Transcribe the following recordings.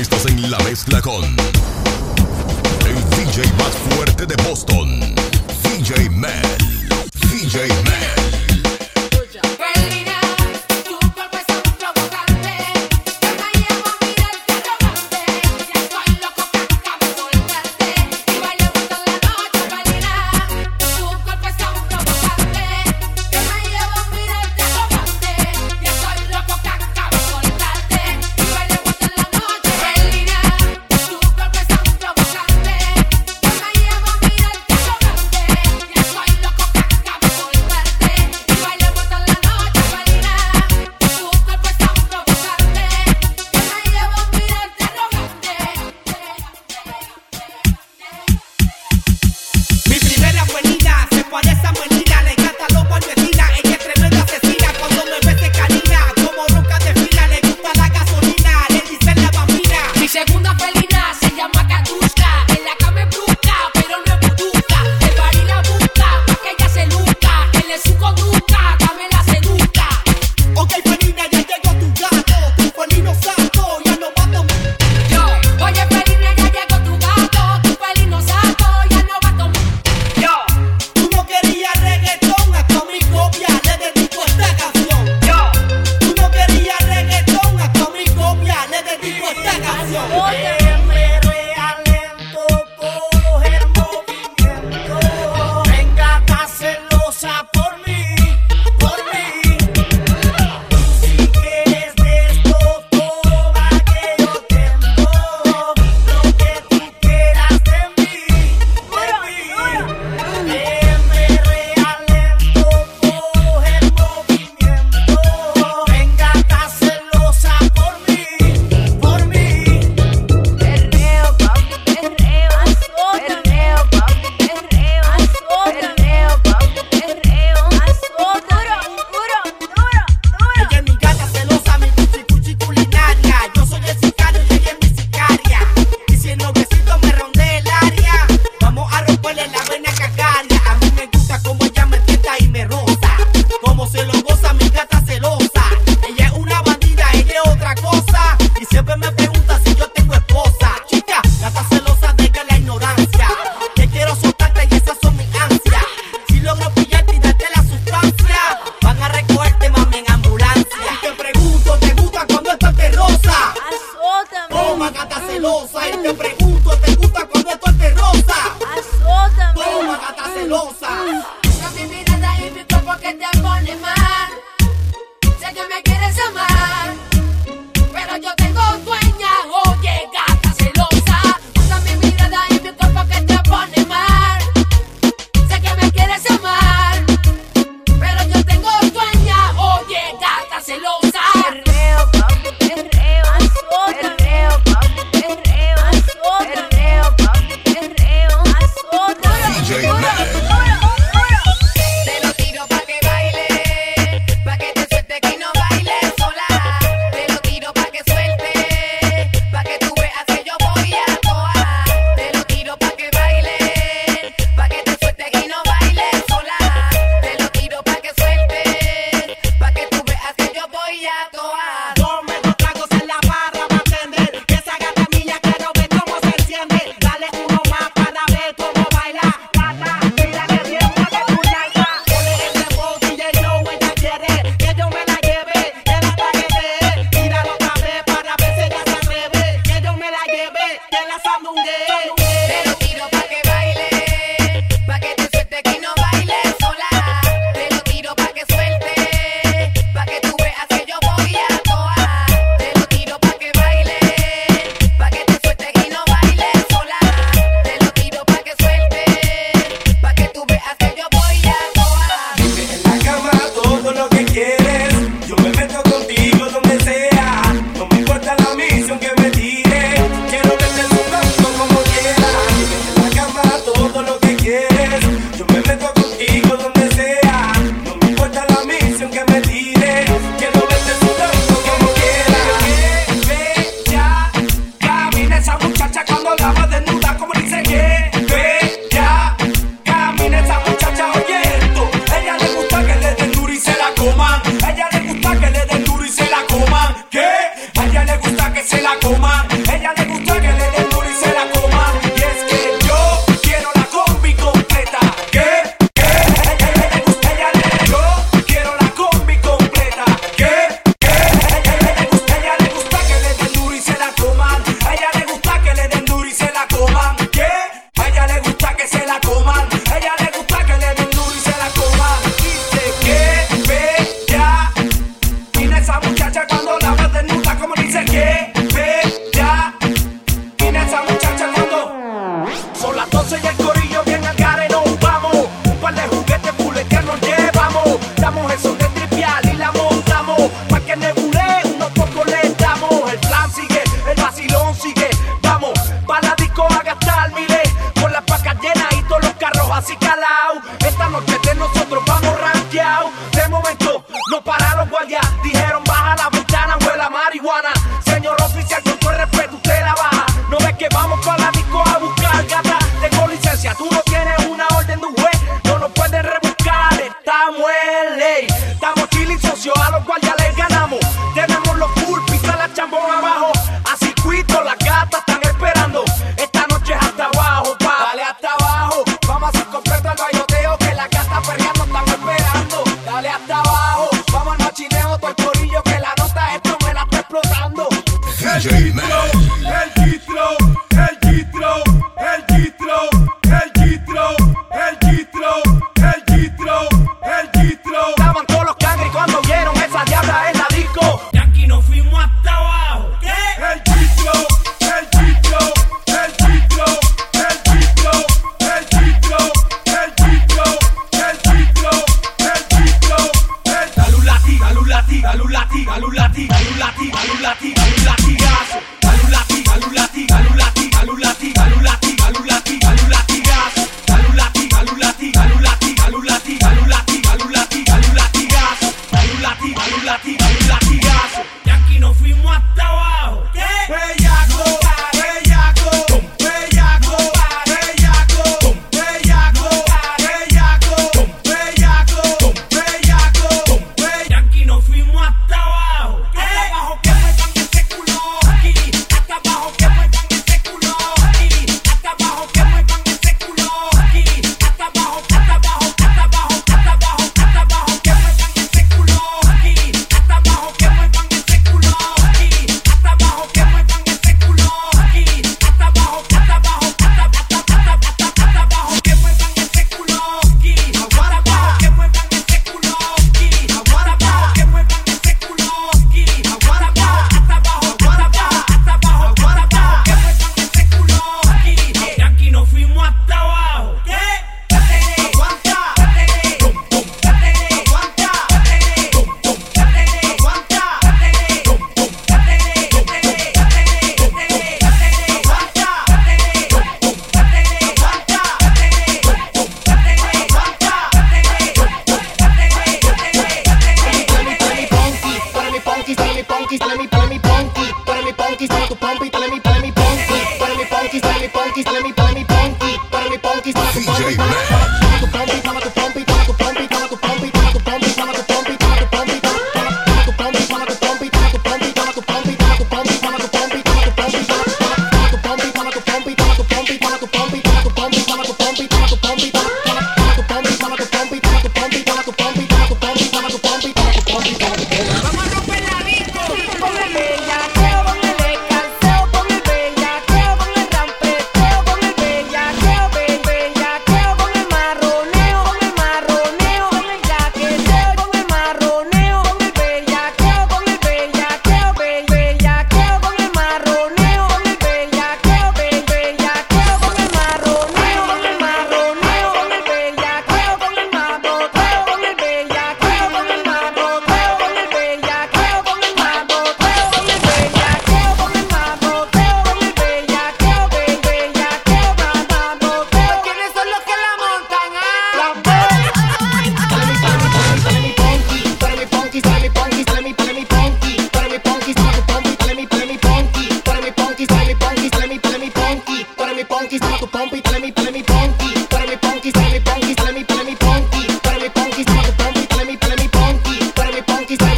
Estás en la mezcla con el DJ más fuerte de Boston, DJ Mel. DJ Mel. lati, hay un lati, hay un.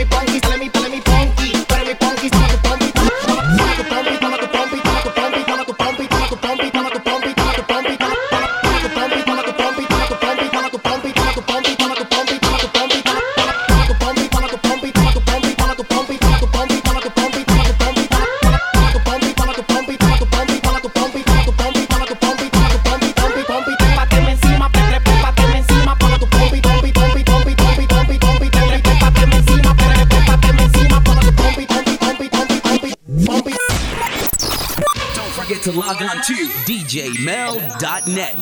me pon on to DJMel.net.